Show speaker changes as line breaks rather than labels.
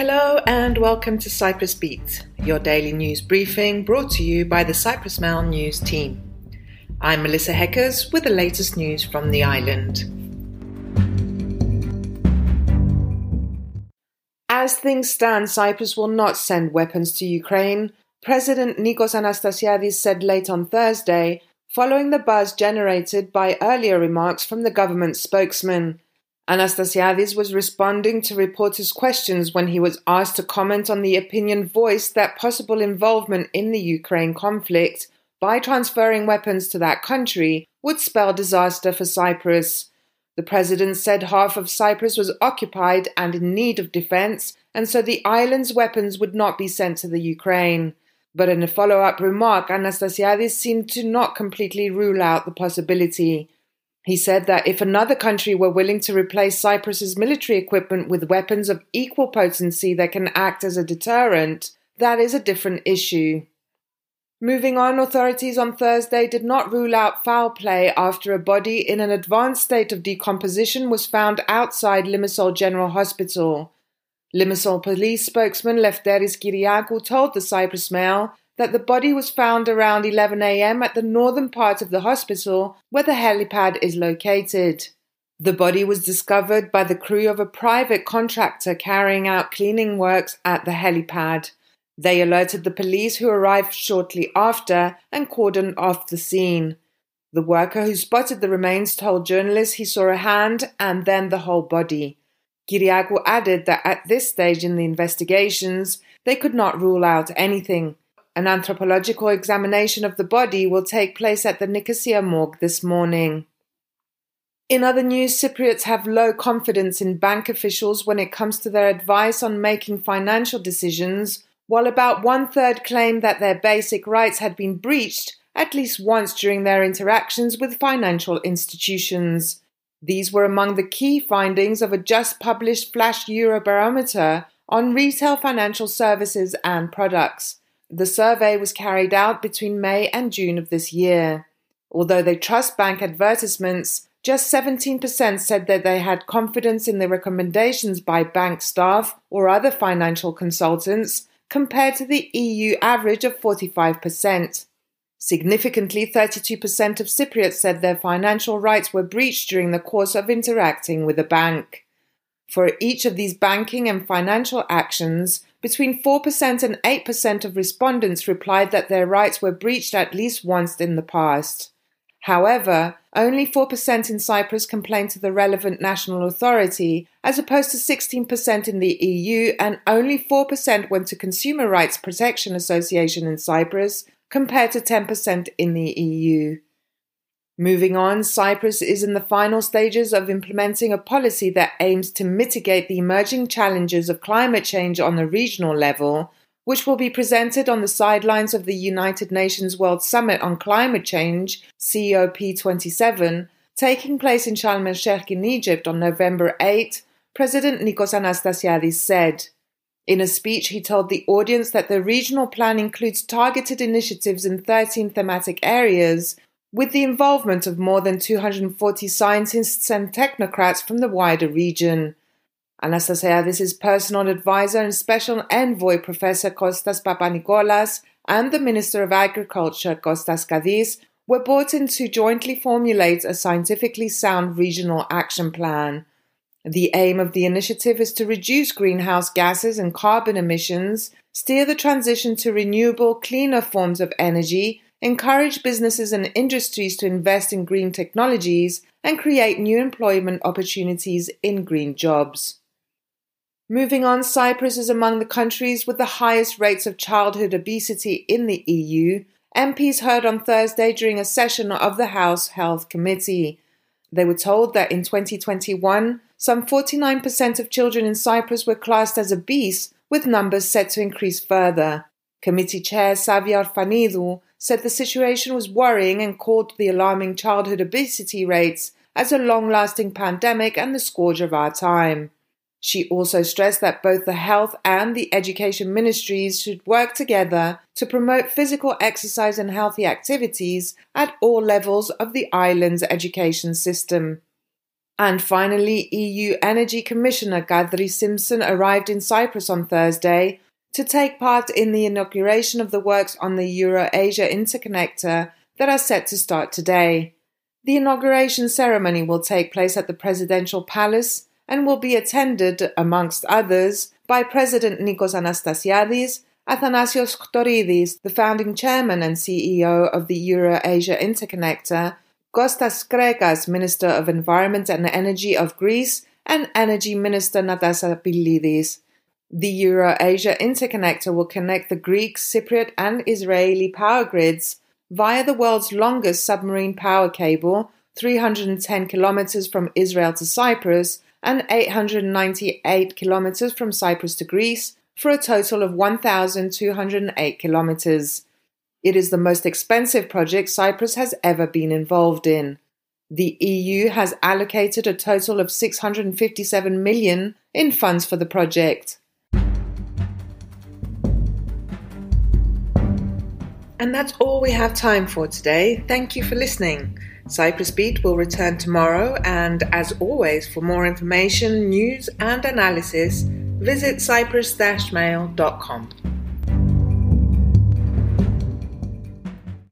Hello and welcome to Cyprus Beat, your daily news briefing brought to you by the Cyprus Mail news team. I'm Melissa Hekkers with the latest news from the island. As things stand, Cyprus will not send weapons to Ukraine, President Nicos Anastasiades said late on Thursday, following the buzz generated by earlier remarks from the government spokesman. Anastasiades was responding to reporters' questions when he was asked to comment on the opinion voiced that possible involvement in the Ukraine conflict by transferring weapons to that country would spell disaster for Cyprus. The president said half of Cyprus was occupied and in need of defense, and so the island's weapons would not be sent to the Ukraine. But in a follow up remark, Anastasiades seemed to not completely rule out the possibility. He said that if another country were willing to replace Cyprus's military equipment with weapons of equal potency that can act as a deterrent, that is a different issue. Moving on, authorities on Thursday did not rule out foul play after a body in an advanced state of decomposition was found outside Limassol General Hospital. Limassol police spokesman Lefteris Kyriakou told the Cyprus Mail that the body was found around 11 a.m. at the northern part of the hospital where the helipad is located. The body was discovered by the crew of a private contractor carrying out cleaning works at the helipad. They alerted the police, who arrived shortly after and cordoned off the scene. The worker who spotted the remains told journalists he saw a hand and then the whole body. Kyriakou added that at this stage in the investigations, they could not rule out anything. An anthropological examination of the body will take place at the Nicosia morgue this morning. In other news, Cypriots have low confidence in bank officials when it comes to their advice on making financial decisions, while about one third claim that their basic rights had been breached at least once during their interactions with financial institutions. These were among the key findings of a just published flash Eurobarometer on retail financial services and products. The survey was carried out between May and June of this year. Although they trust bank advertisements, just 17% said that they had confidence in the recommendations by bank staff or other financial consultants, compared to the EU average of 45%. Significantly, 32% of Cypriots said their financial rights were breached during the course of interacting with a bank. For each of these banking and financial actions, between 4% and 8% of respondents replied that their rights were breached at least once in the past. However, only 4% in Cyprus complained to the relevant national authority, as opposed to 16% in the EU, and only 4% went to Consumer Rights Protection Association in Cyprus, compared to 10% in the EU. Moving on, Cyprus is in the final stages of implementing a policy that aims to mitigate the emerging challenges of climate change on a regional level, which will be presented on the sidelines of the United Nations World Summit on Climate Change, COP27, taking place in Sharm el Sheikh in Egypt on November 8, President Nicos Anastasiades said. In a speech, he told the audience that the regional plan includes targeted initiatives in 13 thematic areas with the involvement of more than 240 scientists and technocrats from the wider region. Anastasiades' personal advisor and special envoy, Professor Kostas Papanicolas, and the Minister of Agriculture, Kostas Kadis, were brought in to jointly formulate a scientifically sound regional action plan. The aim of the initiative is to reduce greenhouse gases and carbon emissions, steer the transition to renewable, cleaner forms of energy, encourage businesses and industries to invest in green technologies, and create new employment opportunities in green jobs. Moving on, Cyprus is among the countries with the highest rates of childhood obesity in the EU. MPs heard on Thursday during a session of the House Health Committee. They were told that in 2021, some 49% of children in Cyprus were classed as obese, with numbers set to increase further. Committee Chair Savia Orfanidou said the situation was worrying and called the alarming childhood obesity rates as a long lasting pandemic and the scourge of our time. She also stressed that both the health and the education ministries should work together to promote physical exercise and healthy activities at all levels of the island's education system. And finally, EU Energy Commissioner Kadri Simson arrived in Cyprus on Thursday to take part in the inauguration of the works on the Euro Asia Interconnector that are set to start today. The inauguration ceremony will take place at the Presidential Palace and will be attended, amongst others, by President Nicos Anastasiades, Athanasios Ktorides, the founding chairman and CEO of the Euro-Asia Interconnector, Kostas Skrekas, Minister of Environment and Energy of Greece, and Energy Minister Natasha Pilides. The Euro-Asia Interconnector will connect the Greek, Cypriot and Israeli power grids via the world's longest submarine power cable, 310 kilometers from Israel to Cyprus and 898 kilometers from Cyprus to Greece, for a total of 1,208 kilometers. It is the most expensive project Cyprus has ever been involved in. The EU has allocated a total of 657 million in funds for the project. And that's all we have time for today. Thank you for listening. Cyprus Beat will return tomorrow, and as always, for more information, news, and analysis, visit cyprus-mail.com.